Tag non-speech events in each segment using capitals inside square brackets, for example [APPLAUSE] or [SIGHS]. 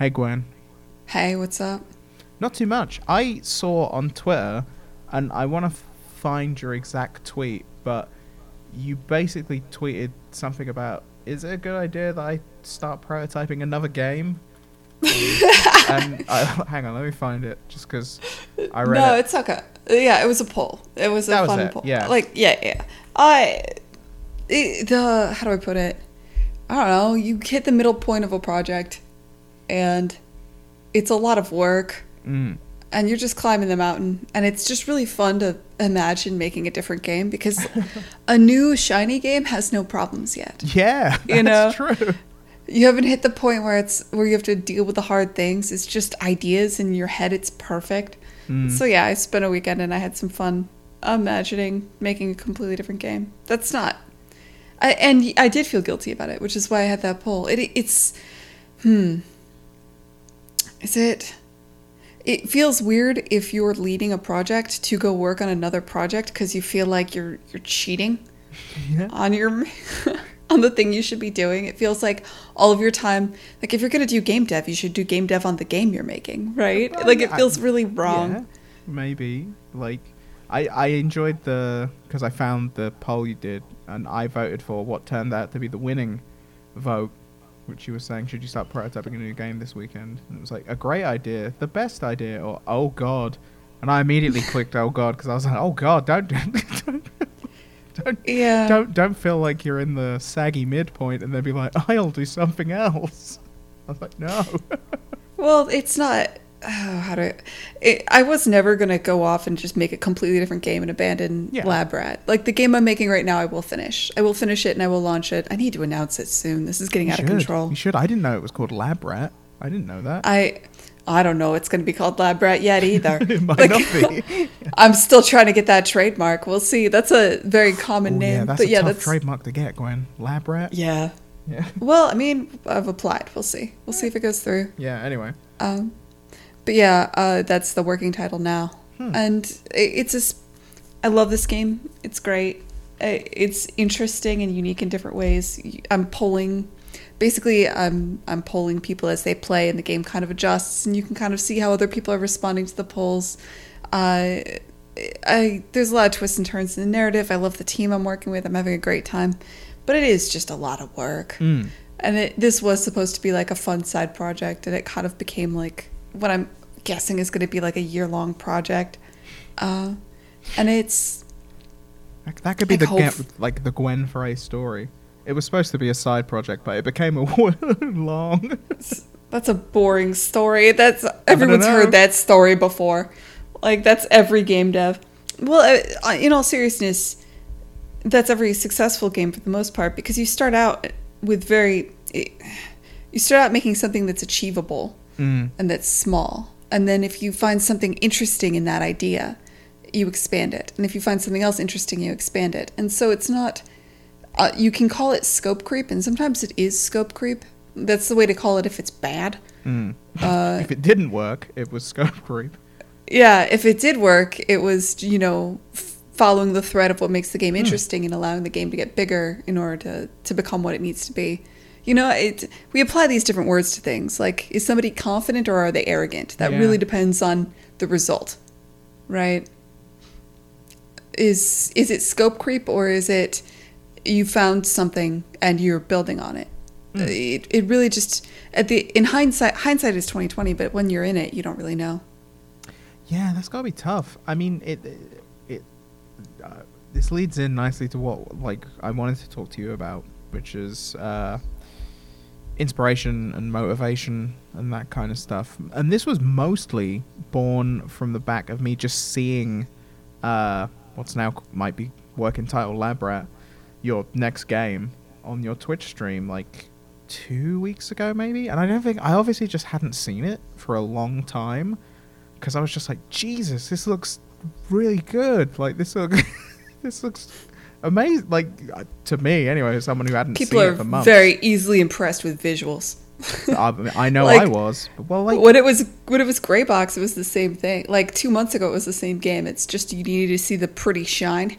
Hey, Gwen. Hey, what's up? Not too much. I saw on Twitter, and I want to f- find your exact tweet, but you basically tweeted something about is it a good idea that I start prototyping another game? [LAUGHS] and I, [LAUGHS] hang on, let me find it just because I read no, it. it's okay. Yeah, it was a poll. It was a That was fun it, poll. yeah. Like, yeah, yeah. I it, the how do I put it? I don't know. You hit the middle point of a project, and it's a lot of work, Mm. and you're just climbing the mountain, and it's just really fun to imagine making a different game because [LAUGHS] a new shiny game has no problems yet. Yeah, You that's know? true. You haven't hit the point where it's where you have to deal with the hard things. It's just ideas in your head. It's perfect. Mm. So yeah, I spent a weekend and I had some fun imagining making a completely different game. That's not. I and I did feel guilty about it, which is why I had that poll. It it's hmm. Is it it feels weird if you're leading a project to go work on another project cuz you feel like you're you're cheating [LAUGHS] Yeah. on your [LAUGHS] on the thing you should be doing. It feels like all of your time like if you're going to do game dev, you should do game dev on the game you're making, right? Like it feels really wrong. Yeah, maybe. Like, I I enjoyed the because I found the poll you did, and I voted for what turned out to be the winning vote, which you were saying should you start prototyping a new game this weekend? And it was like a great idea, the best idea, or oh god. And I immediately [LAUGHS] clicked oh god because I was like oh god don't [LAUGHS] don't don't Yeah. don't don't feel like you're in the saggy midpoint and then be like I'll do something else. I was like no. [LAUGHS] Well, it's not. Oh, how do I? It, I was never gonna go off and just make a completely different game and abandon Yeah. Lab Rat. Like the game I'm making right now, I will finish. I will finish it and I will launch it. I need to announce it soon. This is getting You out of control. You should. I didn't know it was called Lab Rat. I didn't know that. I, I don't know. It's gonna be called Lab Rat yet either. [LAUGHS] it might Like, not be. [LAUGHS] I'm still trying to get that trademark. We'll see. That's a very common Oh, name. yeah, that's but a yeah, tough that's trademark to get, Gwen. Lab Rat. yeah. Yeah. Well, I mean, I've applied. We'll see. We'll see if it goes through. Yeah. Anyway. Um, but yeah, uh, that's the working title now, Hmm. and it, it's just I love this game. It's great. I- It's interesting and unique in different ways. I'm polling, basically, I'm I'm polling people as they play, and the game kind of adjusts, and you can kind of see how other people are responding to the polls. Uh, I there's a lot of twists and turns in the narrative. I love the team I'm working with. I'm having a great time, but it is just a lot of work. Mm. And it, this was supposed to be like a fun side project, and it kind of became like what I'm guessing is going to be like a year long project. Uh, and it's That, that could be I the Gwen, like the Gwen Frey story. It was supposed to be a side project, but it became a [LAUGHS] long. that's a boring story. That's everyone's heard that story before. Like that's every game dev. Well, uh, in all seriousness, that's every successful game for the most part because you start out with very you start out making something that's achievable Mm. and that's small. And then if you find something interesting in that idea, you expand it. And if you find something else interesting, you expand it. And so it's not, uh, you can call it scope creep, and sometimes it is scope creep. That's the way to call it if it's bad. Mm. Uh, [LAUGHS] if it didn't work, it was scope creep. yeah, if it did work, it was, you know, f- following the thread of what makes the game interesting and allowing the game to get bigger in order to, to become what it needs to be. You know, it we apply these different words to things. Like, is somebody confident or are they arrogant? That Yeah. really depends on the result, right? Is is it scope creep or is it you found something and you're building on it? It, it really just at the in hindsight hindsight is 2020 but when you're in it you don't really know Yeah, that's gotta be tough. I mean, it it, it uh, this leads in nicely to what like I wanted to talk to you about, which is uh, inspiration and motivation and that kind of stuff. And this was mostly born from the back of me just seeing uh, what's now might be working title Lab Rat, your next game on your Twitch stream like two weeks ago maybe, and I don't think I obviously just hadn't seen it for a long time because I was just like, Jesus, this looks really good. Like this look, [LAUGHS] this looks amazing. Like to me, anyway, as someone who hadn't people seen are it for months. very easily impressed with visuals I, I [LAUGHS] know like- I was, but well, like when it was when it was gray box it was the same thing like two months ago it was the same game it's just you needed to see the pretty shine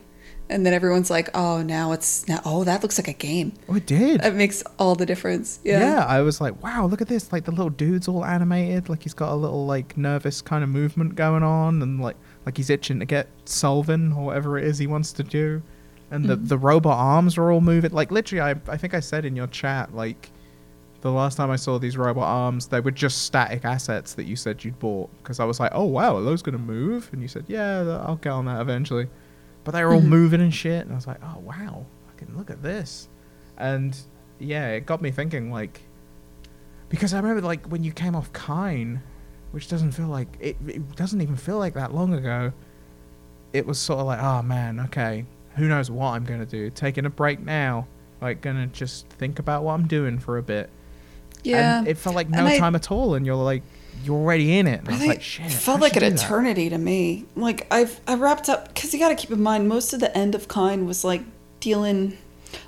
and then everyone's like, "Oh, now it's now. Oh, that looks like a game." Oh, it did. That makes all the difference. yeah. Yeah. I was like, wow, look at this. Like the little dude's all animated. Like he's got a little like nervous kind of movement going on, and like like he's itching to get solving or whatever it is he wants to do. And the Mhm. the robot arms are all moving. Like literally, I I think I said in your chat like. The last time I saw these robot arms, they were just static assets that you said you'd bought. Because I was like, "Oh wow, are those gonna move?" And you said, "Yeah, I'll get on that eventually." But they were all Mhm. moving and shit, and I was like, "Oh wow, I can look at this." And yeah, it got me thinking like, because I remember like when you came off Kine, which doesn't feel like it, it doesn't even feel like that long ago. It was sort of like, oh man, okay, who knows what I'm gonna do? Taking a break now, like gonna just think about what I'm doing for a bit. Yeah. and it felt like no I- time at all, and you're like, you're already in it. And I was like, shit. it felt like an do that? eternity to me. Like I've I wrapped up because you got to keep in mind most of the end of Kine was like dealing.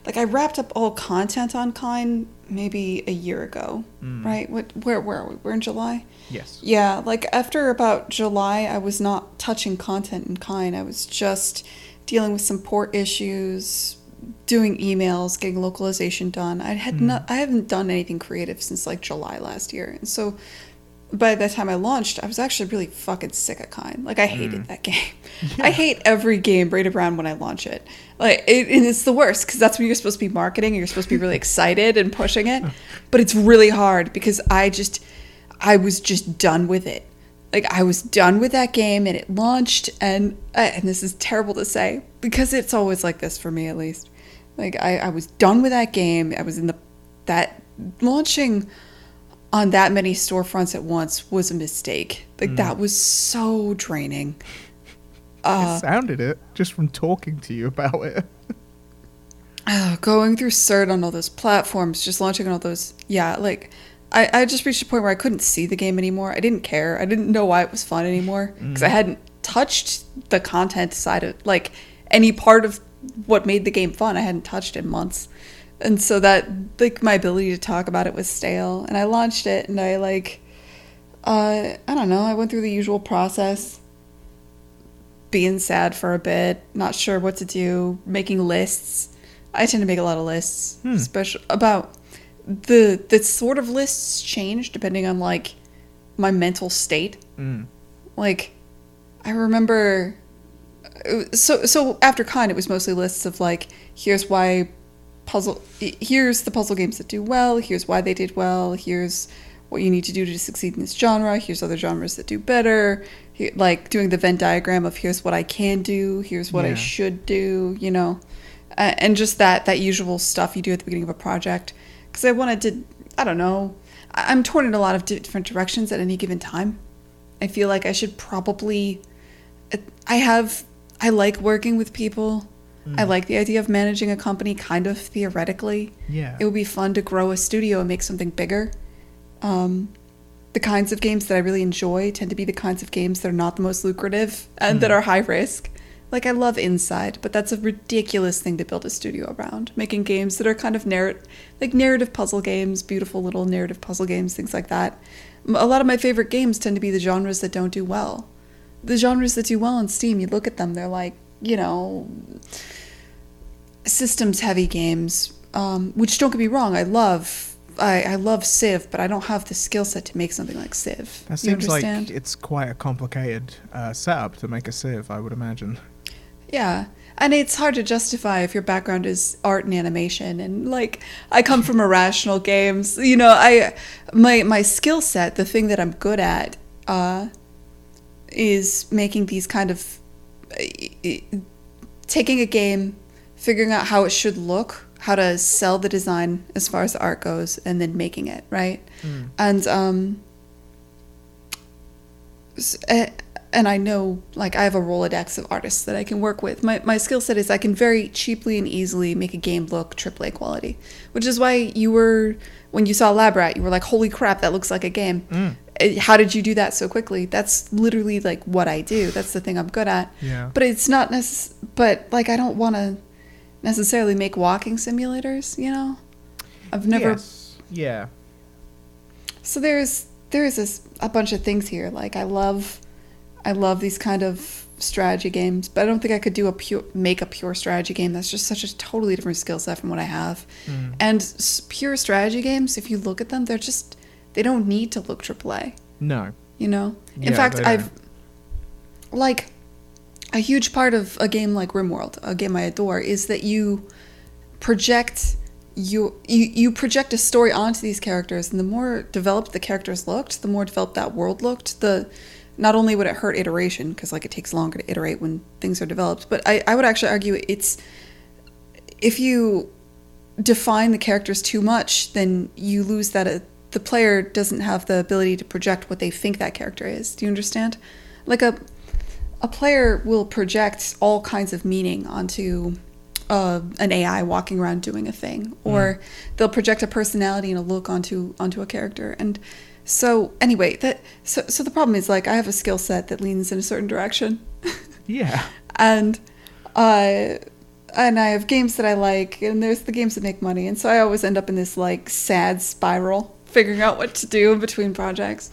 Like I wrapped up all content on Kine maybe a year ago, Mm. right? What where where are we? We're in July. Yes. Yeah, like after about July, I was not touching content in Kine. I was just dealing with some port issues, doing emails, getting localization done. I had Hmm. not, I haven't done anything creative since like July last year, and so by the time I launched, I was actually really fucking sick of Kine. Like I hated Mm. that [LAUGHS] game. I hate every game right around when I launch it. Like it, and it's the worst because that's when you're supposed to be marketing. You're supposed to be really [LAUGHS] excited and pushing it, but it's really hard because I just, I was just done with it. Like I was done with that game and it launched and uh, and this is terrible to say because it's always like this for me at least. Like I, I was done with that game. I was in the that launching on that many storefronts at once was a mistake. Like that was so draining. Uh, it sounded it just from talking to you about it. uh, [SIGHS] going through CERT on all those platforms, just launching on all those, yeah, like I, I just reached a point where I couldn't see the game anymore. I didn't care. I didn't know why it was fun anymore because I hadn't touched the content side of like any part of what made the game fun. I hadn't touched in months, and so that like my ability to talk about it was stale. And I launched it, and I like, uh, I don't know. I went through the usual process being sad for a bit, not sure what to do, making lists. I tend to make a lot of lists, Hmm. especially about the the sort of lists change depending on like my mental state. Mm. Like I remember uh, so so after con it was mostly lists of like here's why puzzle here's the puzzle games that do well, here's why they did well, here's what you need to do to succeed in this genre, here's other genres that do better. Here, like doing the Venn diagram of here's what I can do, here's what I should do, you know. Uh, and just that that usual stuff you do at the beginning of a project because I wanted to I don't know. I'm torn in a lot of different directions at any given time. I feel like I should probably. I have. I like working with people. I like the idea of managing a company kind of theoretically. Yeah. It would be fun to grow a studio and make something bigger. Um, the kinds of games that I really enjoy tend to be the kinds of games that are not the most lucrative and that are high risk. Like I love Inside, but that's a ridiculous thing to build a studio around. Making games that are kind of narr- like narrative puzzle games, beautiful little narrative puzzle games, things like that. A lot of my favorite games tend to be the genres that don't do well. The genres that do well on Steam, you look at them, they're like, you know, systems heavy games, um, which don't get me wrong, I love. I, I love Civ, but I don't have the skill set to make something like Civ. That You seems like it's quite a complicated uh, setup to make a Civ, I would imagine. Yeah. And it's hard to justify if your background is art and animation and like I come from irrational games. You know, I my my skill set, the thing that I'm good at, uh is making these kind of taking a game, figuring out how it should look, how to sell the design as far as the art goes, and then making it, right? Mm. And um s- eh, and I know like I have a Rolodex of artists that I can work with. My my skill set is I can very cheaply and easily make a game look AAA quality, which is why you were when you saw Labrat, you were like, "Holy crap, that looks like a game." Mm. Eh, How did you do that so quickly? That's literally like what I do. That's the thing I'm good at. Yeah. But it's not necess- but like I don't want to necessarily make walking simulators, you know? I've never Yes. Yeah. so there's there's this, a bunch of things here. Like I love I love these kind of strategy games, but I don't think I could do a pure make a pure strategy game. That's just such a totally different skill set from what I have. Mm. And s- pure strategy games, if you look at them, they're just they don't need to look AAA. No. You know. In Yeah, fact, I've like a huge part of a game like RimWorld, a game I adore, is that you project you, you you project a story onto these characters, and the more developed the characters looked, the more developed that world looked. The not only would it hurt iteration because like it takes longer to iterate when things are developed, but I, I would actually argue it's if you define the characters too much, then you lose that. Uh, the player doesn't have the ability to project what they think that character is. Do you understand? Like a a player will project all kinds of meaning onto uh, an AI walking around doing a thing, or they'll project a personality and a look onto onto a character. And so, anyway, that so so the problem is like I have a skill set that leans in a certain direction, [LAUGHS] Yeah. and uh, and I have games that I like, and there's the games that make money, and so I always end up in this like sad spiral, figuring out what to do in between projects.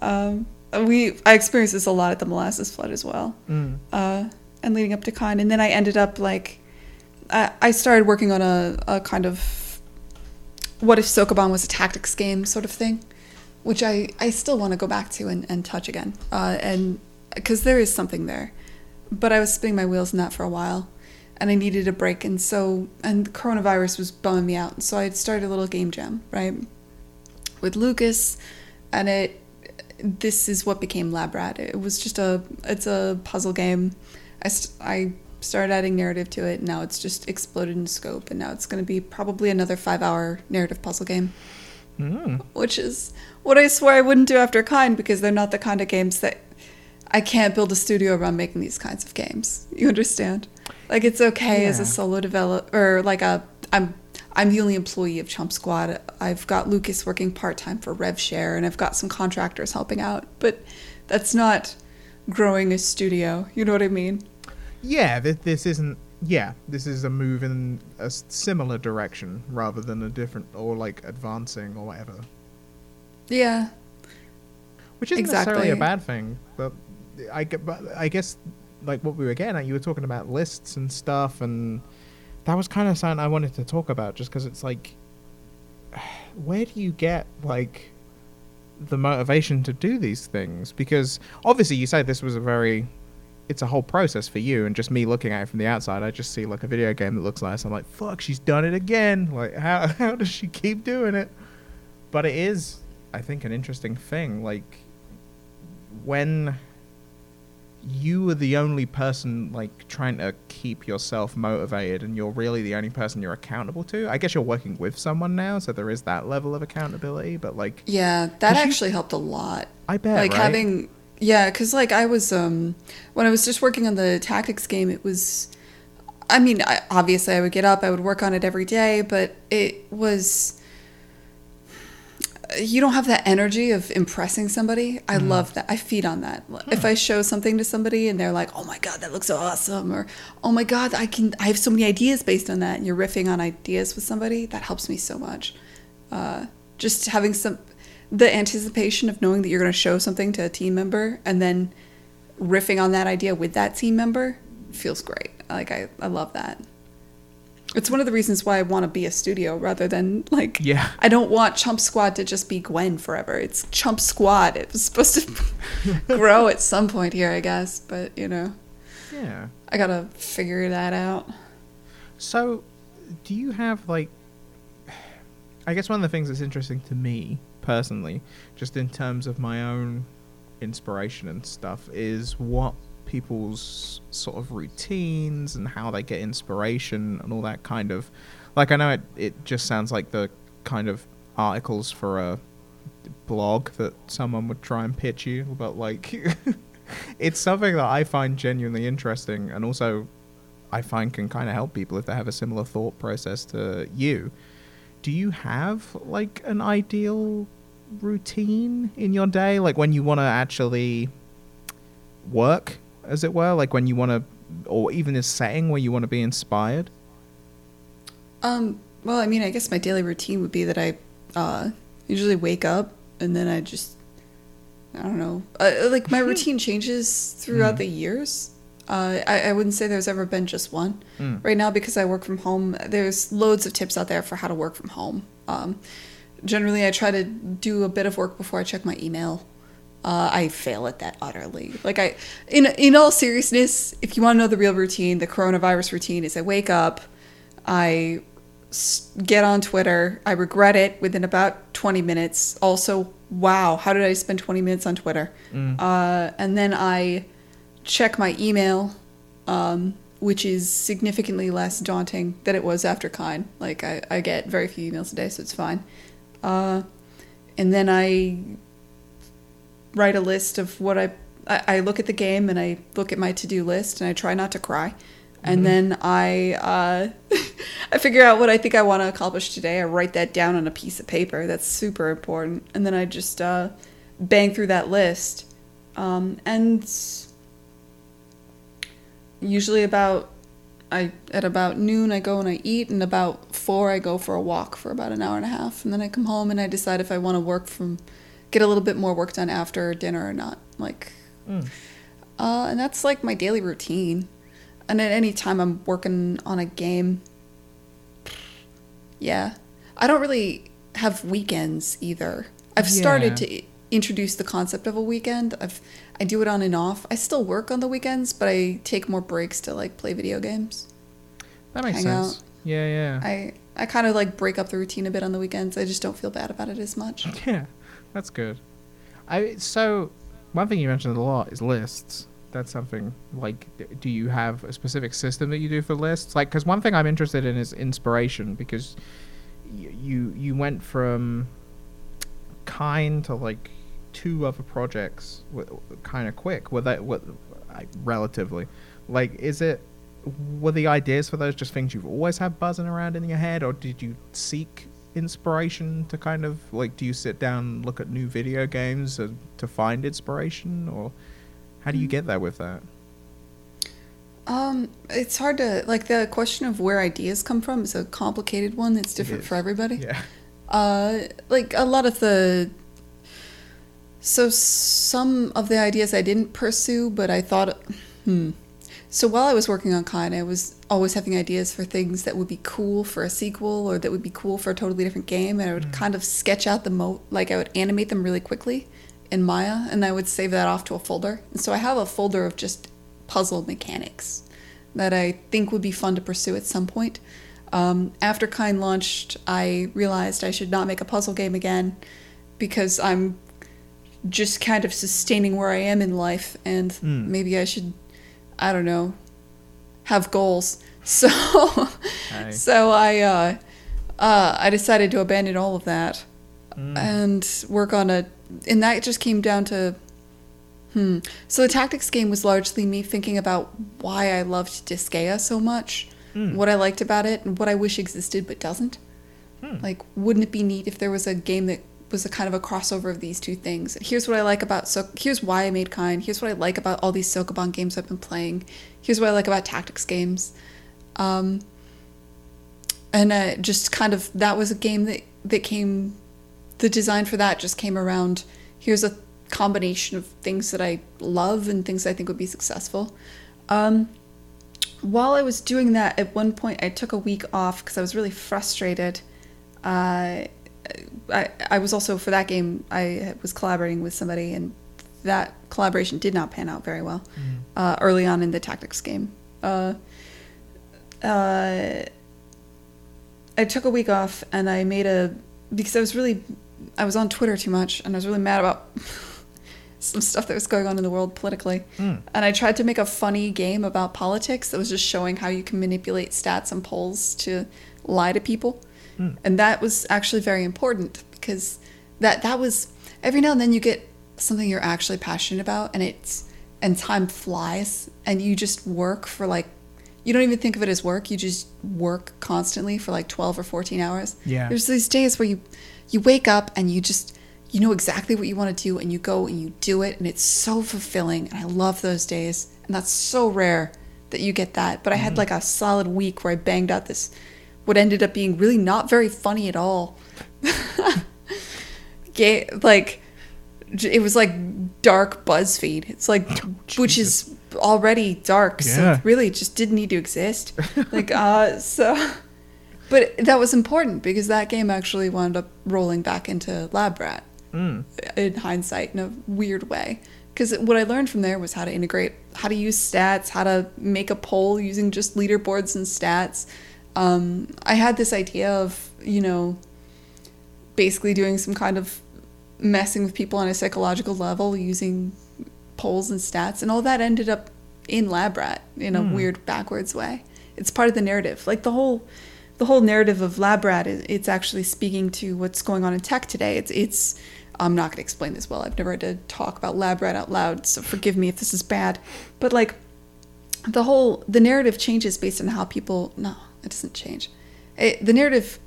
Um, we I experienced this a lot at the Molasses Flood as well Mm. uh, and leading up to Con. And then I ended up like, I, I started working on a, a kind of what if Sokoban was a tactics game sort of thing, which I, I still want to go back to and, and touch again. Uh, and because there is something there. But I was spinning my wheels in that for a while and I needed a break. And so, and coronavirus was bumming me out. So I started a little game jam, right? With Lucas. And it, this is what became Lab Rat. It was just a it's a puzzle game. I, st- I started adding narrative to it. And now it's just exploded in scope, and now it's going to be probably another five hour narrative puzzle game, Mm. which is what I swear I wouldn't do after Kine because they're not the kind of games that I can't build a studio around making these kinds of games. You understand? Like it's okay as a solo developer, or like a I'm I'm the only employee of Chump Squad. I've got Lucas working part time for RevShare, and I've got some contractors helping out. But that's not growing a studio. You know what I mean? Yeah, this isn't. Yeah, this is a move in a similar direction rather than a different or like advancing or whatever. Yeah. Which isn't necessarily a bad thing, but I, but I guess like what we were getting at, you were talking about lists and stuff, and that was kind of something I wanted to talk about, just because it's like, [SIGHS] where do you get like the motivation to do these things? Because obviously, you say this was a very it's a whole process for you and just me looking at it from the outside. I just see like a video game that looks nice. I'm like fuck she's done it again. Like how, [LAUGHS] how does she keep doing it? But it is i think an interesting thing. Like when you are the only person like trying to keep yourself motivated and you're really the only person you're accountable to i guess you're working with someone now so there is that level of accountability but like Yeah, that 'Cause you- actually helped a lot. i bet like right? having yeah because like i was um when i was just working on the tactics game it was i mean I, obviously i would get up i would work on it every day but it was you don't have that energy of impressing somebody. I Mm-hmm. love that. I feed on that. If i show something to somebody and they're like oh my god that looks so awesome or oh my god i can i have so many ideas based on that and you're riffing on ideas with somebody that helps me so much. Uh, just having some the anticipation of knowing that you're going to show something to a team member and then riffing on that idea with that team member feels great. Like i, I love that. It's one of the reasons why i want to be a studio rather than like yeah. I don't want chump squad to just be gwen forever. It's chump squad. It was supposed to [LAUGHS] grow at some point here i guess but you know. Yeah. I gotta figure that out. So, do you have like? [SIGHS] I guess one of the things that's interesting to me personally, just in terms of my own inspiration and stuff, is what people's sort of routines and how they get inspiration and all that kind of. Like, I know it, it just sounds like the kind of articles for a blog that someone would try and pitch you, but like, [LAUGHS] it's something that I find genuinely interesting and also I find can kind of help people if they have a similar thought process to you. Do you have like an ideal routine in your day? Like when you want to actually work, as it were? Like when you want to, or even a setting where you want to be inspired? Um, well, I mean, I guess my daily routine would be that I uh, usually wake up and then I just I don't know. Uh, like my [LAUGHS] routine changes throughout the years. Uh, I, I wouldn't say there's ever been just one. Mm. Right now, because I work from home, there's loads of tips out there for how to work from home. Um, generally, I try to do a bit of work before I check my email. Uh, I fail at that utterly. Like I, in in all seriousness, if you want to know the real routine, the coronavirus routine is I wake up, I get on Twitter, I regret it within about twenty minutes. Also, wow, how did I spend twenty minutes on Twitter? Uh, and then I check my email, um, which is significantly less daunting than it was after Kine. Like I, I get very few emails a day, so it's fine. Uh, and then I write a list of what I, I I look at the game and I look at my to do list and I try not to cry. And then I uh, [LAUGHS] I figure out what I think I want to accomplish today. I write that down on a piece of paper. That's super important. And then I just uh, bang through that list. Um, and usually about I at about noon I go and I eat, and about four I go for a walk for about an hour and a half, and then I come home and I decide if I want to work from, get a little bit more work done after dinner or not. Like, Mm. uh, and that's like my daily routine. And at any time I'm working on a game, yeah, I don't really have weekends either. I've started to introduce the concept of a weekend. I've I do it on and off. I still work on the weekends, but I take more breaks to like play video games. That makes sense. out. Yeah, yeah. I I Kine of like break up the routine a bit on the weekends. I just don't feel bad about it as much. [LAUGHS] Yeah, that's good. I so one thing you mentioned a lot is lists. That's something like, do you have a specific system that you do for lists? Like, because one thing I'm interested in is inspiration because y- you you went from kind to like two other projects w- kind of quick. Were that what relatively like? Is it were the ideas for those just things you've always had buzzing around in your head, or did you seek inspiration to kind of like? Do you sit down, and look at new video games uh, to find inspiration, or how do you get there with that? Um, it's hard to like the question of where ideas come from is a complicated one that's different for everybody. Yeah. Uh, like a lot of the. So some of the ideas I didn't pursue, but I thought, hmm. So while I was working on Kine, I was always having ideas for things that would be cool for a sequel or that would be cool for a totally different game, and I would kind of sketch out the mo like I would animate them really quickly in Maya, and I would save that off to a folder. And so I have a folder of just puzzle mechanics that I think would be fun to pursue at some point. Um, after Kine launched, I realized I should not make a puzzle game again because I'm just kind of sustaining where I am in life, and Mm. maybe I should, I don't know, have goals. [LAUGHS] So, so I, uh, uh, I decided to abandon all of that Mm. and work on a, and that just came down to, hmm. So the tactics game was largely me thinking about why I loved Disgaea so much, Mm. what I liked about it, and what I wish existed but doesn't. Hmm. Like, wouldn't it be neat if there was a game that was a kind of a crossover of these two things? Here's what I like about so. Here's why I made Kine. Here's what I like about all these Sokoban games I've been playing. Here's what I like about tactics games. Um, and uh, just kind of that was a game that that came. The design for that just came around. Here's a combination of things that I love and things I think would be successful. Um, while I was doing that, at one point I took a week off because I was really frustrated. Uh, I, I was also for that game I was collaborating with somebody and that collaboration did not pan out very well uh, early on in the tactics game. Uh, uh, I took a week off and I made a because I was really I was on Twitter too much and I was really mad about [LAUGHS] some stuff that was going on in the world politically. Mm. And I tried to make a funny game about politics that was just showing how you can manipulate stats and polls to lie to people. Mm. And that was actually very important because that that was every now and then you get something you're actually passionate about and it's and time flies and you just work for like you don't even think of it as work, you just work constantly for like 12 or 14 hours. Yeah. There's these days where you you wake up and you just you know exactly what you want to do and you go and you do it and it's so fulfilling and I love those days and that's so rare that you get that. But I had like a solid week where I banged out this what ended up being really not very funny at all. [LAUGHS] Ga- like it was like dark BuzzFeed. It's like, which is already dark, so Yeah. it really just didn't need to exist. [LAUGHS] like, uh, so, but that was important because that game actually wound up rolling back into Lab Rat Mm. in hindsight in a weird way. Because what I learned from there was how to integrate, how to use stats, how to make a poll using just leaderboards and stats. Um, I had this idea of, you know, basically doing some kind of messing with people on a psychological level using polls and stats, and all that ended up in Labrat in a weird backwards way. It's part of the narrative. Like the whole the whole narrative of Labrat is it's actually speaking to what's going on in tech today. It's it's I'm not going to explain this well. I've never had to talk about Labrat out loud, so forgive me if this is bad. But like the whole the narrative changes based on how people no, it doesn't change. It, the narrative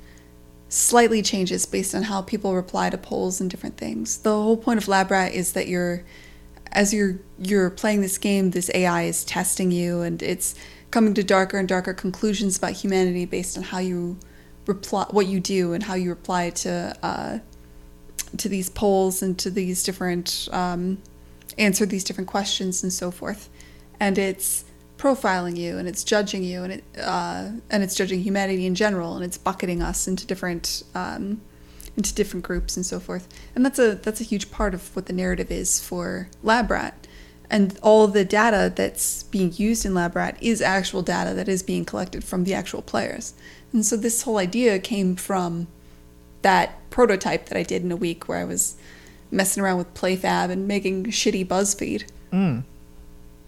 slightly changes based on how people reply to polls and different things. The whole point of Labrat is that you're as you're you're playing this game, this AI is testing you and it's coming to darker and darker conclusions about humanity based on how you reply what you do and how you reply to uh, to these polls and to these different um, answer these different questions and so forth. And it's profiling you and it's judging you and it uh, and it's judging humanity in general and it's bucketing us into different um, into different groups and so forth. And that's a that's a huge part of what the narrative is for Labrat. And all the data that's being used in Labrat is actual data that is being collected from the actual players. And so this whole idea came from that prototype that I did in a week where I was messing around with PlayFab and making shitty BuzzFeed. Mm.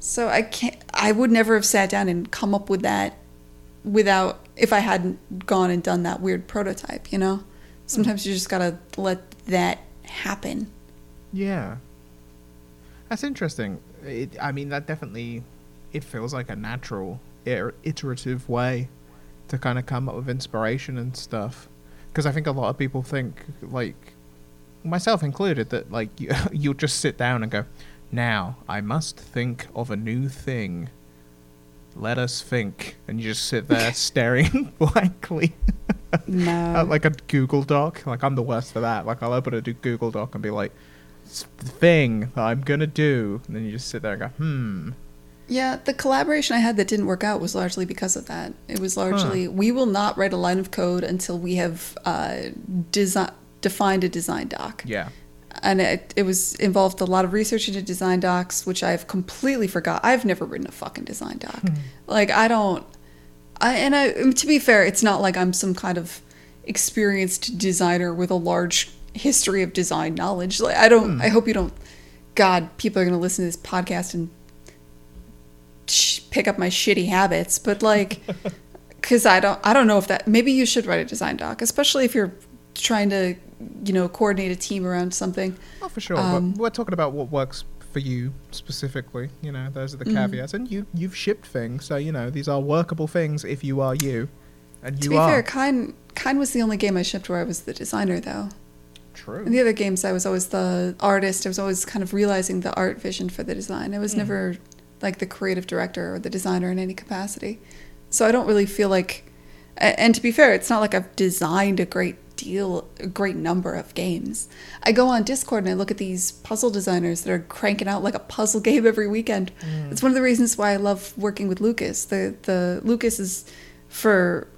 So I can't. I would never have sat down and come up with that without if I hadn't gone and done that weird prototype. You know, sometimes you just gotta let that happen. Yeah. That's interesting. It, I mean, that definitely it feels like a natural, iterative way to kind of come up with inspiration and stuff. Because I think a lot of people think, like myself included, that like you, [LAUGHS] you'll just sit down and go, "Now I must think of a new thing." Let us think, and you just sit there [LAUGHS] staring [LAUGHS] blankly No, [LAUGHS] at like a Google Doc. Like I'm the worst for that. Like I'll open a Google Doc and be like, "S- the thing that I'm gonna do, and then you just sit there and go, hmm. Yeah, the collaboration I had that didn't work out was largely because of that. It was largely we will not write a line of code until we have uh, desi- defined a design doc. Yeah. And it, it was involved a lot of research into design docs which i've completely forgot. I've never written a fucking design doc. Hmm. Like i don't I, and I, to be fair it's not like i'm some kind of experienced designer with a large history of design knowledge. Like i don't hmm. i hope you don't god people are going to listen to this podcast and sh- pick up my shitty habits but like [LAUGHS] because i don't i don't know if that maybe you should write a design doc especially if you're trying to you know coordinate a team around something Oh, for sure. Um, but we're talking about what works for you specifically. You know, those are the Mm. caveats. And you you've shipped things, so you know these are workable things if you are you, and you to be are fair, Kine Kine was the only game I shipped where I was the designer, though. true. In the other games, I was always the artist. I was always kind of realizing the art vision for the design. I was Hmm. never like the creative director or the designer in any capacity. So I don't really feel like. And to be fair, it's not like I've designed a great deal, a great number of games. I go on Discord and I look at these puzzle designers that are cranking out like a puzzle [LAUGHS] game every weekend. Hmm. It's one of the reasons why I love working with Lucas. The the Lucas is for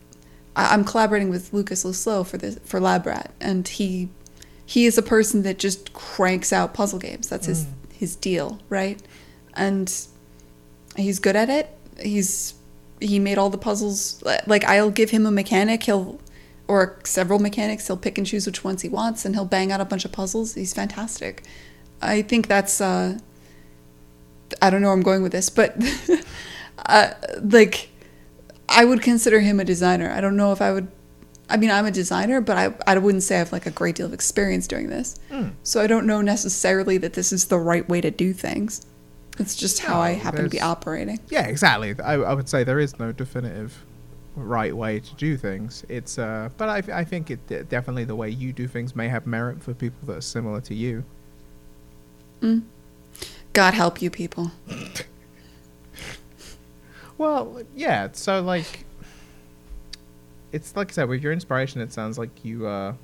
I- I'm collaborating with Lucas Le Slo for this for Labrat, and he he is a person that just cranks out puzzle games. That's his his deal, right? And he's good at it. He's he made all the puzzles. Like I'll give him a mechanic, he'll or several mechanics. He'll pick and choose which ones he wants, and he'll bang out a bunch of puzzles. He's fantastic. I think that's. uh I don't know where I'm going with this, but [LAUGHS] uh, like I would consider him a designer. I don't know if I would. I mean, I'm a designer, but I I wouldn't say I have like a great deal of experience doing this. Hmm. So I don't know necessarily that this is the right way to do things. It's just how I happen to be operating. Yeah, exactly. I, I would say there is no definitive right way to do things. It's uh, but I, I think it definitely the way you do things may have merit for people that are similar to you. Mm. God help you, people. Well, yeah. So like, it's like I said with your inspiration. It sounds like you uh,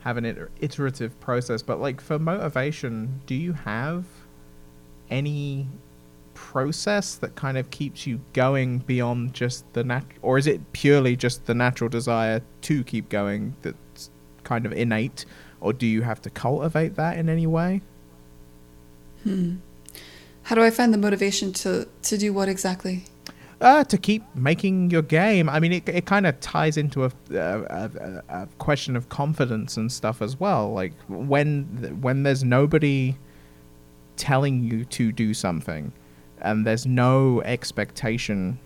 have an iter- iterative process. But like for motivation, do you have any process that kind of keeps you going beyond just the nat, or is it purely just the natural desire to keep going that's kind of innate, or do you have to cultivate that in any way? Hmm. How do I find the motivation to to do what exactly? Uh, to keep making your game. I mean, it, it kind of ties into a, a, a, a question of confidence and stuff as well. Like when when there's nobody telling you to do something, and there's no expectation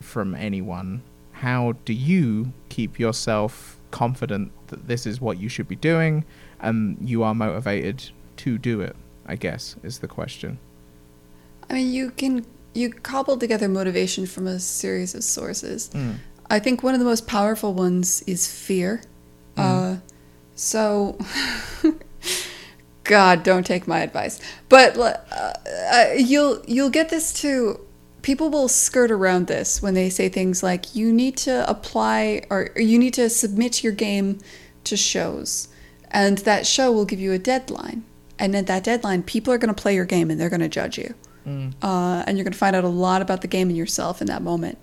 from anyone, how do you keep yourself confident that this is what you should be doing, and you are motivated to do it? I guess is the question. I mean, you can you cobble together motivation from a series of sources. Mm. I think one of the most powerful ones is fear. Mm. Uh, so, [LAUGHS] God, don't take my advice. But uh, uh, you'll you'll get this too. People will skirt around this when they say things like you need to apply or, or you need to submit your game to shows, and that show will give you a deadline. And at that deadline, people are going to play your game and they're going to judge you Mm. uh, and you're going to find out a lot about the game and yourself in that moment.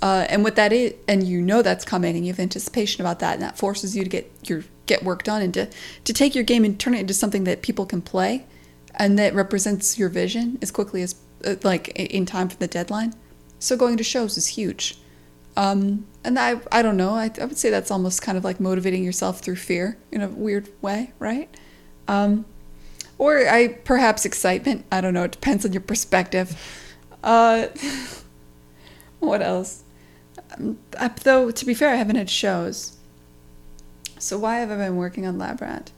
Uh, and what that is, and you know that's coming, and you have anticipation about that, and that forces you to get your get work done and to to take your game and turn it into something that people can play, and that represents your vision as quickly as uh, like in time for the deadline. So going to shows is huge, um, and I I don't know I, I would say that's almost kind of like motivating yourself through fear in a weird way, right? Um, or I perhaps excitement. I don't know. It depends on your perspective. Uh, [LAUGHS] what else? Um, though to be fair, I haven't had shows. So why have I been working on Lab Rat?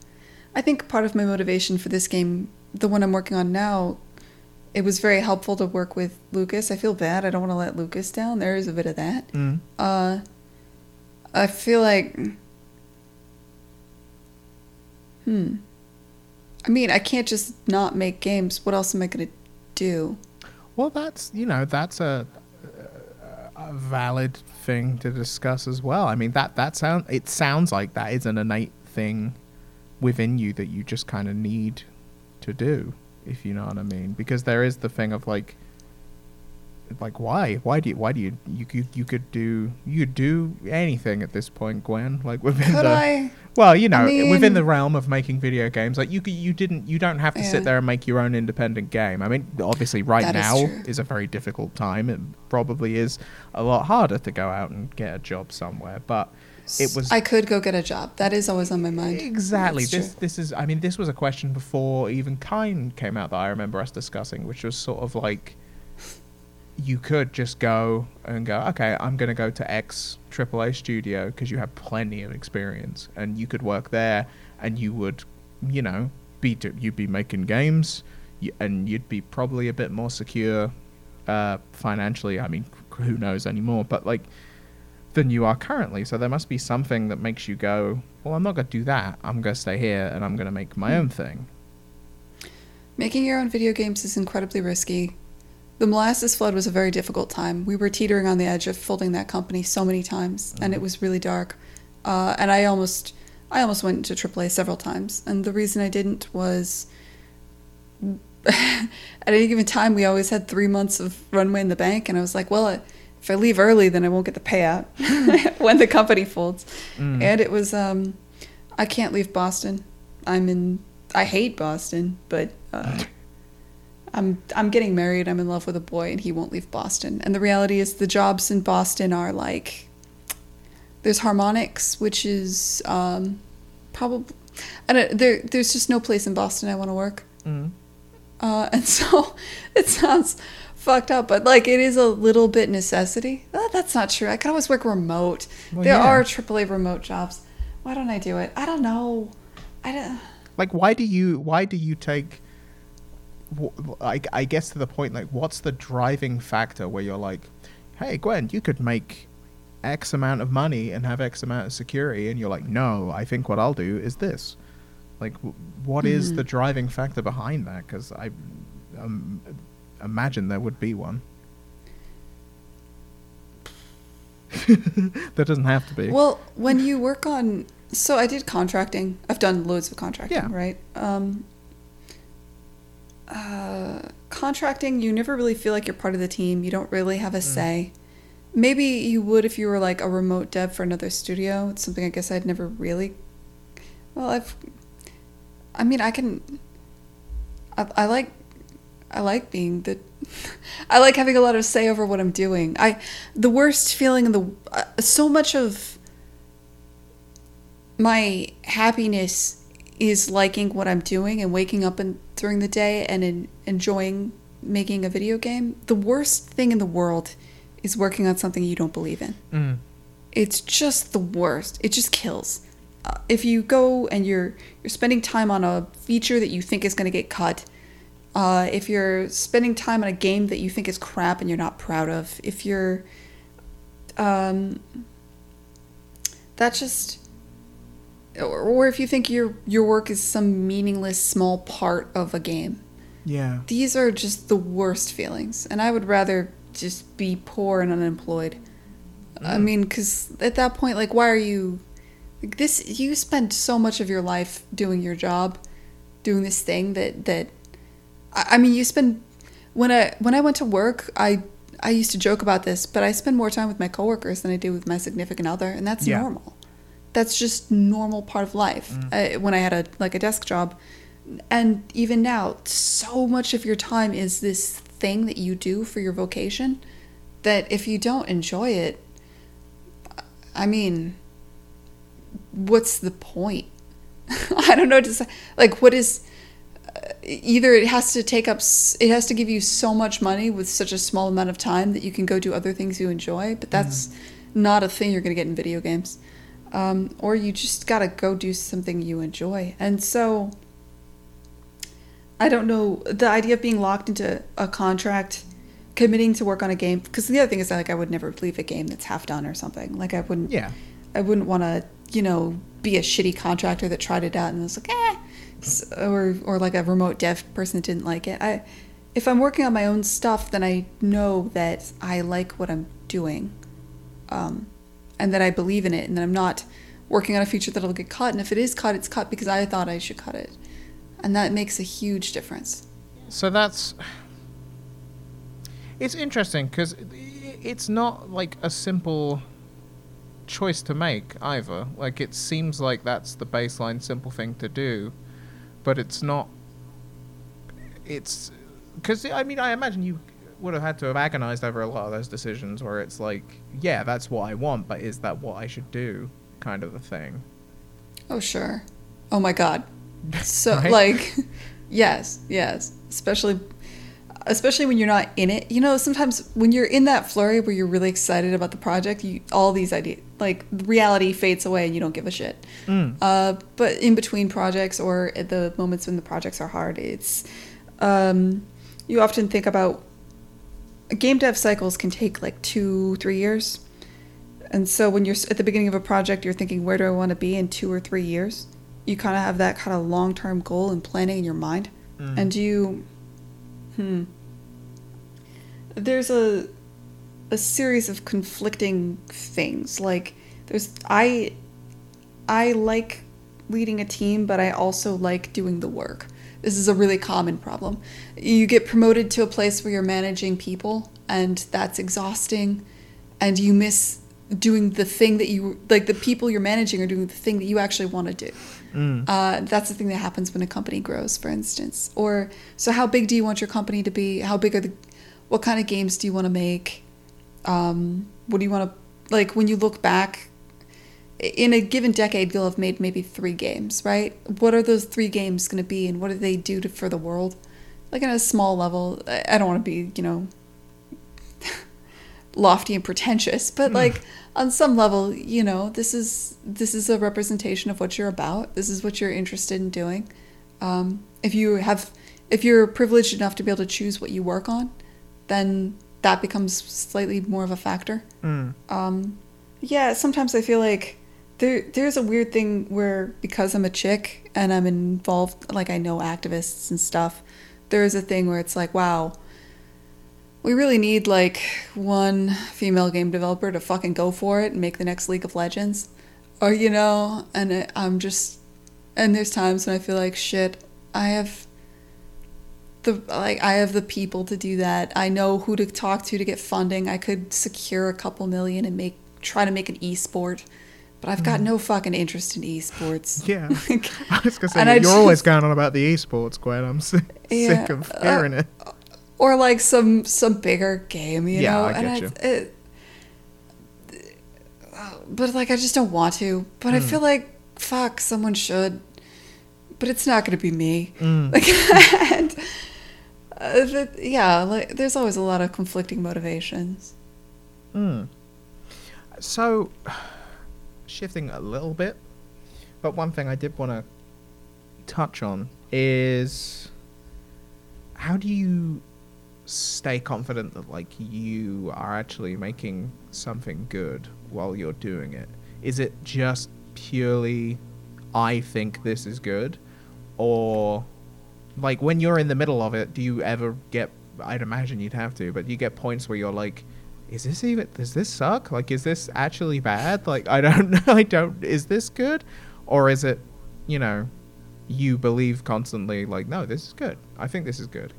I think part of my motivation for this game, the one I'm working on now, it was very helpful to work with Lucas. I feel bad. I don't want to let Lucas down. There is a bit of that. Mm. Uh, I feel like, hmm. I mean, I can't just not make games. What else am I gonna do? Well, that's you know that's a, a valid thing to discuss as well. I mean that that sound it sounds like that is an innate thing within you that you just kind of need to do, if you know what I mean. Because there is the thing of like, like why why do you why do you you could you could do you could do anything at this point, Gwen? Like within Could the I? well, you know, mean- within the realm of making video games, like you could, you didn't, you don't have to Yeah. sit there and make your own independent game. I mean, obviously, right That is now true. is a very difficult time. It probably is a lot harder to go out and get a job somewhere. But it was I could go get a job. That is always on my mind. exactly That's this. true. This is, I mean, this was a question before even Kine came out that I remember us discussing, which was sort of like. You could just go and go, okay, I'm going to go to X AAA studio because you have plenty of experience, and you could work there, and you would, you know, be you'd be making games, and you'd be probably a bit more secure uh, financially. I mean, who knows anymore? But like than you are currently. So there must be something that makes you go, well, I'm not going to do that. I'm going to stay here, and I'm going to make my own thing. Making your own video games is incredibly risky. The molasses flood was a very difficult time. We were teetering on the edge of folding that company so many times, and it was really dark. Uh, and I almost, I almost went into AAA several times. And the reason I didn't was, [LAUGHS] at any given time, we always had three months of runway in the bank, and I was like, well, if I leave early, then I won't get the payout [LAUGHS] [LAUGHS] when the company folds. Mm. And it was, um, I can't leave Boston. I'm in. I hate Boston, but uh, I'm I'm getting married. I'm in love with a boy, and he won't leave Boston. And the reality is, the jobs in Boston are like there's Harmonix, which is um, probably I don't, there. There's just no place in Boston I want to work. Mm. Uh, and [LAUGHS] so it sounds fucked up, but like it is a little bit necessity. Uh, that's not true. I can always work remote. Well, there yeah. are AAA remote jobs. Why don't I do it? I don't know. I don't. like why do you why do you take I, I guess to the point like what's the driving factor where you're like hey gwen you could make x amount of money and have x amount of security and you're like no i think what i'll do is this like what is Mhm. the driving factor behind that because i um, imagine there would be one [LAUGHS] there doesn't have to be Well, when you work on So I did contracting. I've done loads of contracting, Yeah. right? Um, uh, contracting, you never really feel like you're part of the team. You don't really have a say. Maybe you would if you were like a remote dev for another studio. It's something I guess I'd never really. Well, I've. I mean, I can. I, I like. I like being the. [LAUGHS] I like having a lot of say over what I'm doing. I. The worst feeling in the. Uh, so much of my happiness is liking what I'm doing and waking up and during the day and en- enjoying making a video game. The worst thing in the world is working on something you don't believe in. Mm. It's just the worst. It just kills. Uh, if you go and you're you're spending time on a feature that you think is going to get cut, uh, if you're spending time on a game that you think is crap and you're not proud of, if you're, um, that just, or, or if you think your your work is some meaningless small part of a game, Yeah. these are just the worst feelings. And i would rather just be poor and unemployed. I mm. mean because at that point like why are you like this you spend so much of your life doing your job doing this thing that that i, I mean you spend when i when i went to work i i used to joke about this but i spend more time with my coworkers than i do with my significant other and that's Yeah. normal that's just normal part of life uh, when i had a like a desk job. And even now so much of your time is this thing that you do for your vocation that if you don't enjoy it i mean what's the point? [LAUGHS] I don't know what to say. Like what is uh, either it has to take up it has to give you so much money with such a small amount of time that you can go do other things you enjoy but that's not a thing you're going to get in video games um, or you just got to go do something you enjoy and so I don't know the idea of being locked into a contract, committing to work on a game. Because the other thing is that like I would never leave a game that's half done or something. Like I wouldn't. Yeah. I wouldn't want to, you know, be a shitty contractor that tried it out and was like, eh, S- or or like a remote dev person that didn't like it. I, if I'm working on my own stuff, then I know that I like what I'm doing, um, and that I believe in it, and that I'm not working on a feature that'll get cut. And if it is cut, it's cut because I thought I should cut it, and that makes a huge difference. So that's it's interesting because it's not like a simple choice to make either. Like it seems like that's the baseline simple thing to do, but it's not. It's because I mean I imagine you would have had to have agonized over a lot of those decisions where it's like, yeah, that's what I want, but is that what I should do? Kind of a thing. Oh sure. Oh my god. [LAUGHS] So Right? like [LAUGHS] yes, yes. Especially especially when you're not in it. You know, sometimes when you're in that flurry where you're really excited about the project, you all these ideas like reality fades away and you don't give a shit. Mm. Uh, but in between projects or at the moments when the projects are hard, it's um, you often think about game dev cycles can take like two, three years. And so when you're at the beginning of a project, you're thinking, where do I want to be in two or three years? You kind of have that kind of long term goal and planning in your mind. Mm. And you, hmm, there's a a series of conflicting things. Like there's I I like leading a team, but I also like doing the work. This is a really common problem. You get promoted to a place where you're managing people, and that's exhausting, and you miss doing the thing that you like. The people you're managing are doing the thing that you actually want to do. Mm. Uh, that's the thing that happens when a company grows, for instance. Or so, how big do you want your company to be? How big are the? What kind of games do you want to make? Um, what do you want to like when you look back? In a given decade, you'll have made maybe three games, right? What are those three games going to be, and what do they do to, for the world? Like on a small level, I don't want to be, you know, [LAUGHS] lofty and pretentious, but like on some level, you know, this is this is a representation of what you're about. This is what you're interested in doing. Um, if you have, if you're privileged enough to be able to choose what you work on, then that becomes slightly more of a factor. Mm. Um, yeah, sometimes I feel like there there's a weird thing where because I'm a chick and I'm involved, like I know activists and stuff. There is a thing where it's like, wow, we really need like one female game developer to fucking go for it and make the next League of Legends. or you know, and it, I'm just, and there's times when I feel like shit. I have the like I have the people to do that. I know who to talk to to get funding. I could secure a couple million and make try to make an e-sport, but I've got no fucking interest in esports. Yeah. [LAUGHS] I was gonna say And you're always going on about the esports, Gwen. I'm sick, [LAUGHS] Yeah, sick of uh, hearing it. or like some some bigger game, you Yeah, know. I and get I, it, but like I just don't want to. But I Hmm. feel like fuck, someone should. But it's not going to be me. Mm. Like, [LAUGHS] and uh, that, yeah, like there's always a lot of conflicting motivations. Mm. So, shifting a little bit, but one thing I did want to touch on is how do you stay confident that like you are actually making something good while you're doing it? Is it just purely I think this is good or like when you're in the middle of it, do you ever get I'd imagine you'd have to, but you get points where you're like is this even does this suck? Like is this actually bad? Like I don't [LAUGHS] know, I don't is this good? Or is it, you know, you believe constantly like no, this is good. I think this is good.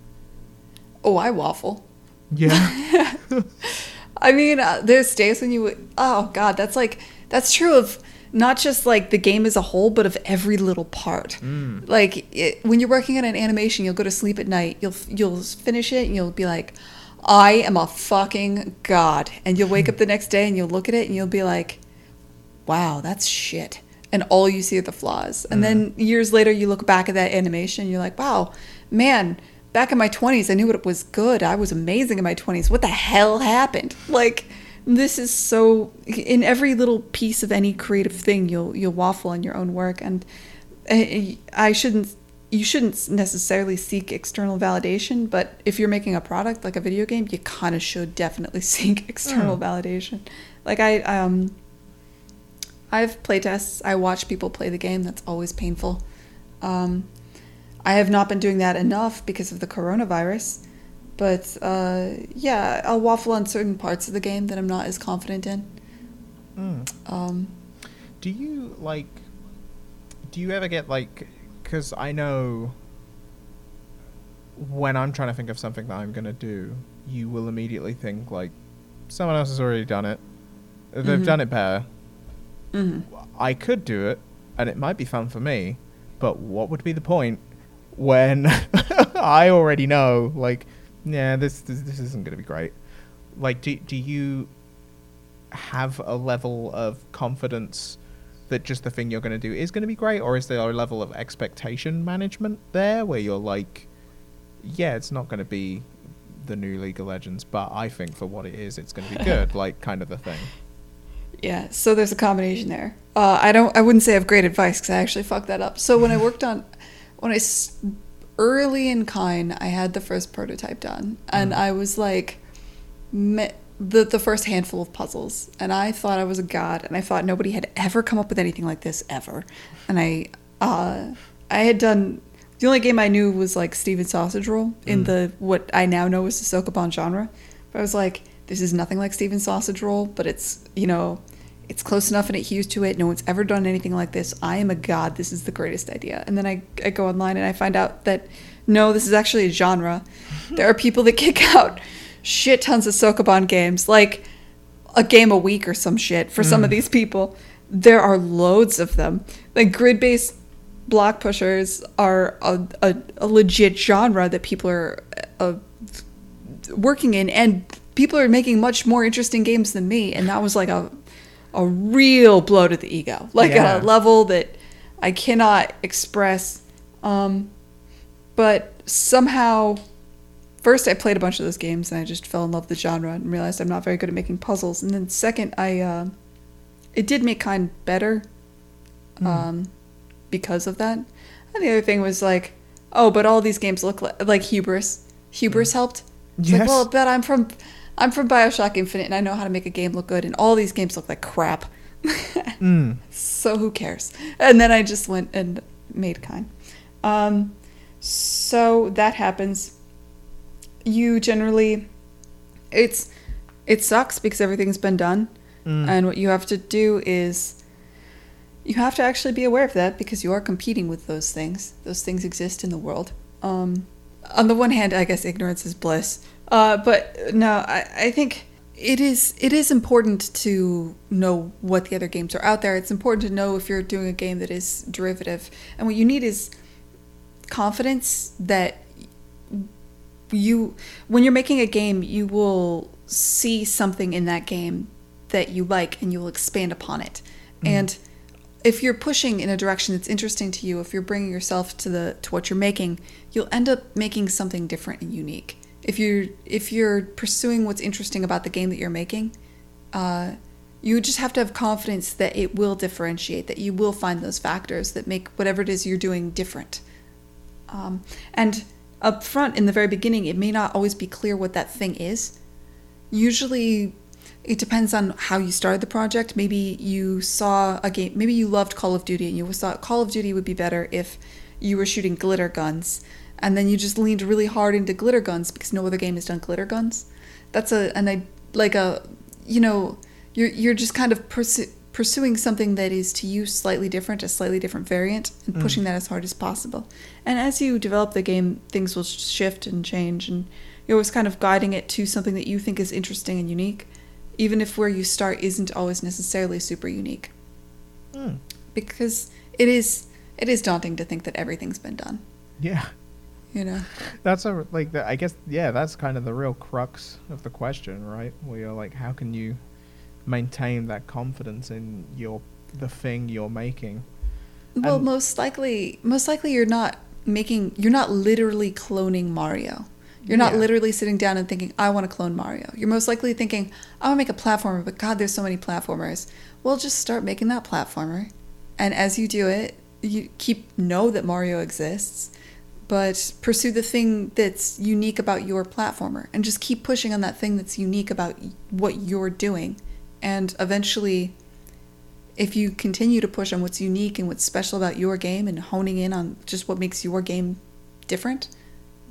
Oh, I waffle. Yeah. [LAUGHS] I mean, uh, there's days when you would, oh god, that's like that's true of not just like the game as a whole, but of every little part. Mm. Like it, when you're working on an animation, you'll go to sleep at night. You'll you'll finish it and you'll be like, I am a fucking god. And you'll wake up the next day and you'll look at it and you'll be like, wow, that's shit. And all you see are the flaws. And then mm. years later, you look back at that animation and you're like, wow, man, back in my 20s, I knew it was good. I was amazing in my 20s. What the hell happened? Like, this is so in every little piece of any creative thing you'll you'll waffle on your own work and I, I shouldn't you shouldn't necessarily seek external validation but if you're making a product like a video game you kind of should definitely [LAUGHS] seek external Mm. validation like i um i've playtests i watch people play the game that's always painful um i have not been doing that enough because of the coronavirus but uh yeah i'll waffle on certain parts of the game that i'm not as confident in Mm. um Do you like? Do you ever get like? Because I know when I'm trying to think of something that I'm gonna do, you will immediately think like, someone else has already done it. They've Mhm. done it better. mhm. I could do it, and it might be fun for me. But what would be the point when [LAUGHS] I already know? Like, yeah, this this, this isn't gonna be great. Like, do do you have a level of confidence that just the thing you're going to do is going to be great, or is there a level of expectation management there where you're like, yeah, it's not going to be the new League of Legends, but I think for what it is, it's going to be [LAUGHS] good, like kind of the thing. Yeah, so there's a combination there. Uh, I don't. I wouldn't say I have great advice because I actually fucked that up. So when I worked on, [LAUGHS] when I s- early in Kine, I had the first prototype done, and Mm. I was like, me, the the first handful of puzzles, and I thought I was a god, and I thought nobody had ever come up with anything like this ever, and I, uh, I had done. The only game I knew was like Stephen's Sausage Roll in Mm. the what I now know is the Sokoban genre. But I was like, this is nothing like Stephen's Sausage Roll, but it's you know, it's close enough and it hews to it. No one's ever done anything like this. I am a god. This is the greatest idea. And then I, I go online and I find out that no, this is actually a genre. [LAUGHS] there are people that kick out shit tons of Sokoban games, like a game a week or some shit for some of Mm. these people. There are loads of them. Like grid based block pushers are a, a, a legit genre that people are uh, working in, and people are making much more interesting games than me. And that was like a a real blow to the ego, like Yeah. at a level that I cannot express. Um, but somehow, first I played a bunch of those games and I just fell in love with the genre and realized I'm not very good at making puzzles. And then second, I uh, it did make Kine better Hmm. um, because of that. And the other thing was like, oh, but all these games look like, like Hubris. Hubris helped. It's like, Yes. well, but I'm from I'm from Bioshock Infinite and I know how to make a game look good, and all these games look like crap. [LAUGHS] Mm. so who cares? And then I just went and made Kine. Um, so that happens. You generally, it's it sucks because everything's been done, Mm. and what you have to do is you have to actually be aware of that because you are competing with those things. Those things exist in the world. Um, on the one hand, I guess ignorance is bliss. Uh, but no, I, I think it is it is important to know what the other games are out there. It's important to know if you're doing a game that is derivative, and what you need is confidence that you when you're making a game, you will see something in that game that you like, and you will expand upon it. Mm. And if you're pushing in a direction that's interesting to you, if you're bringing yourself to the to what you're making, you'll end up making something different and unique if you're if you're pursuing what's interesting about the game that you're making, uh, you just have to have confidence that it will differentiate, that you will find those factors that make whatever it is you're doing different. Um, and up front, in the very beginning, it may not always be clear what that thing is. Usually, it depends on how you started the project. Maybe you saw a game, maybe you loved Call of Duty and you thought Call of Duty would be better if you were shooting glitter guns and then you just leaned really hard into glitter guns because no other game has done glitter guns. That's a and I like a you know you're you're just kind of pursu- pursuing something that is to you slightly different, a slightly different variant, and mm. pushing that as hard as possible. And as you develop the game, things will shift and change, and you're always kind of guiding it to something that you think is interesting and unique, even if where you start isn't always necessarily super unique. Mm. Because it is it is daunting to think that everything's been done. Yeah you know that's a like the, i guess yeah that's kind of the real crux of the question right where you're like how can you maintain that confidence in your the thing you're making. Well and most likely most likely you're not making you're not literally cloning mario. You're not yeah. literally sitting down and thinking i want to clone mario. You're most likely thinking i want to make a platformer but god there's so many platformers. Well just start making that platformer. And as you do it you keep know that mario exists but pursue the thing that's unique about your platformer and just keep pushing on that thing that's unique about what you're doing. And eventually, if you continue to push on what's unique and what's special about your game and honing in on just what makes your game different,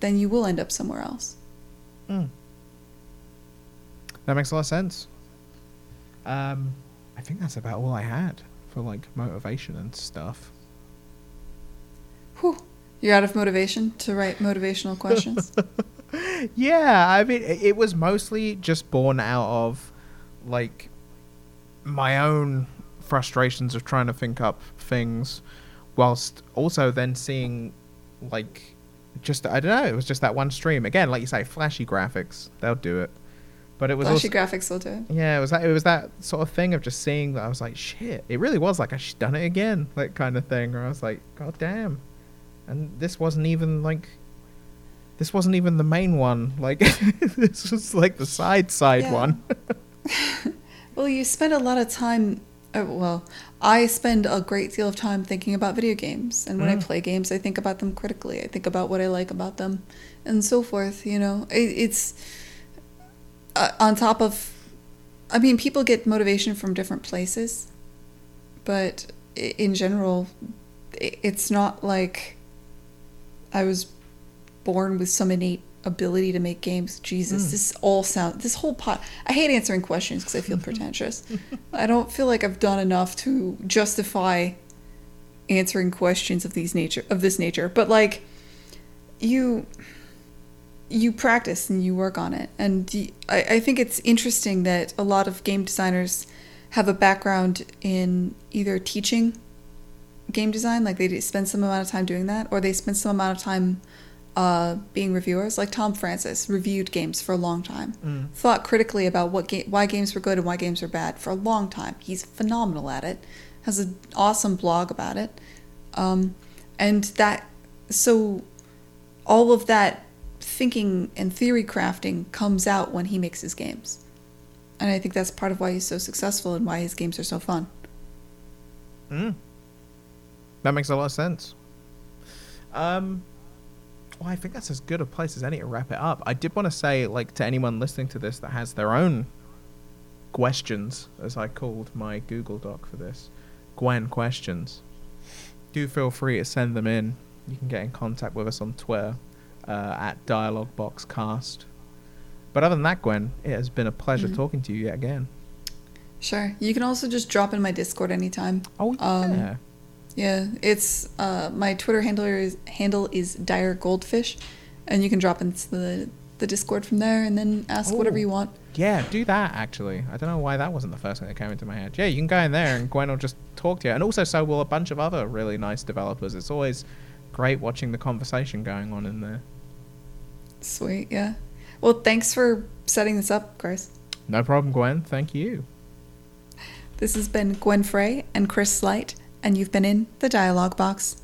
then you will end up somewhere else. Mm. That makes a lot of sense. Um, I think that's about all I had for like motivation and stuff. Whew. You're out of motivation to write motivational questions? [LAUGHS] yeah, I mean, it was mostly just born out of like my own frustrations of trying to think up things whilst also then seeing like just I don't know, it was just that one stream. Again, like you say, flashy graphics, they'll do it. But it was flashy also, graphics will do it. Yeah, it was that it was that sort of thing of just seeing that I was like, shit. It really was like I should done it again, like kind of thing. Where I was like, god damn and this wasn't even like this wasn't even the main one like [LAUGHS] this was like the side side yeah. one [LAUGHS] well you spend a lot of time uh, well i spend a great deal of time thinking about video games. And when mm. i play games i think about them critically. I think about what i like about them and so forth you know. It, it's uh, on top of i mean people get motivation from different places but in general it's not like I was born with some innate ability to make games. Jesus, mm. this all sound this whole pot. I hate answering questions because I feel [LAUGHS] pretentious. I don't feel like I've done enough to justify answering questions of these nature of this nature. But like you you practice and you work on it and you, I, I think it's interesting that a lot of game designers have a background in either teaching game design, like they spend some amount of time doing that, or they spend some amount of time uh, being reviewers. Like Tom Francis reviewed games for a long time, mm. thought critically about what ga- why games were good and why games were bad for a long time. He's phenomenal at it. Has an awesome blog about it, um, and that so all of that thinking and theory crafting comes out when he makes his games. And I think that's part of why he's so successful and why his games are so fun. Mm. That makes a lot of sense. Um, well, I think that's as good a place as any to wrap it up. I did want to say, like, to anyone listening to this that has their own questions, as I called my Google Doc for this, Gwen questions. Do feel free to send them in. You can get in contact with us on Twitter uh, at DialogueBoxCast. But other than that, Gwen, it has been a pleasure mm-hmm. talking to you yet again. Sure. You can also just drop in my Discord anytime. Oh Um, yeah. It's uh, my Twitter handler is handle is dire goldfish, and you can drop into the the Discord from there and then ask whatever Oh. you want. Yeah, do that actually. I don't know why that wasn't the first thing that came into my head. Yeah, you can go in there and Gwen will just talk to you. And also so will a bunch of other really nice developers. It's always great watching the conversation going on in there. Sweet, yeah. Well, thanks for setting this up, Chris. No problem, Gwen. Thank you. This has been Gwen Frey and Chris Slight, and you've been in the Dialogue Box.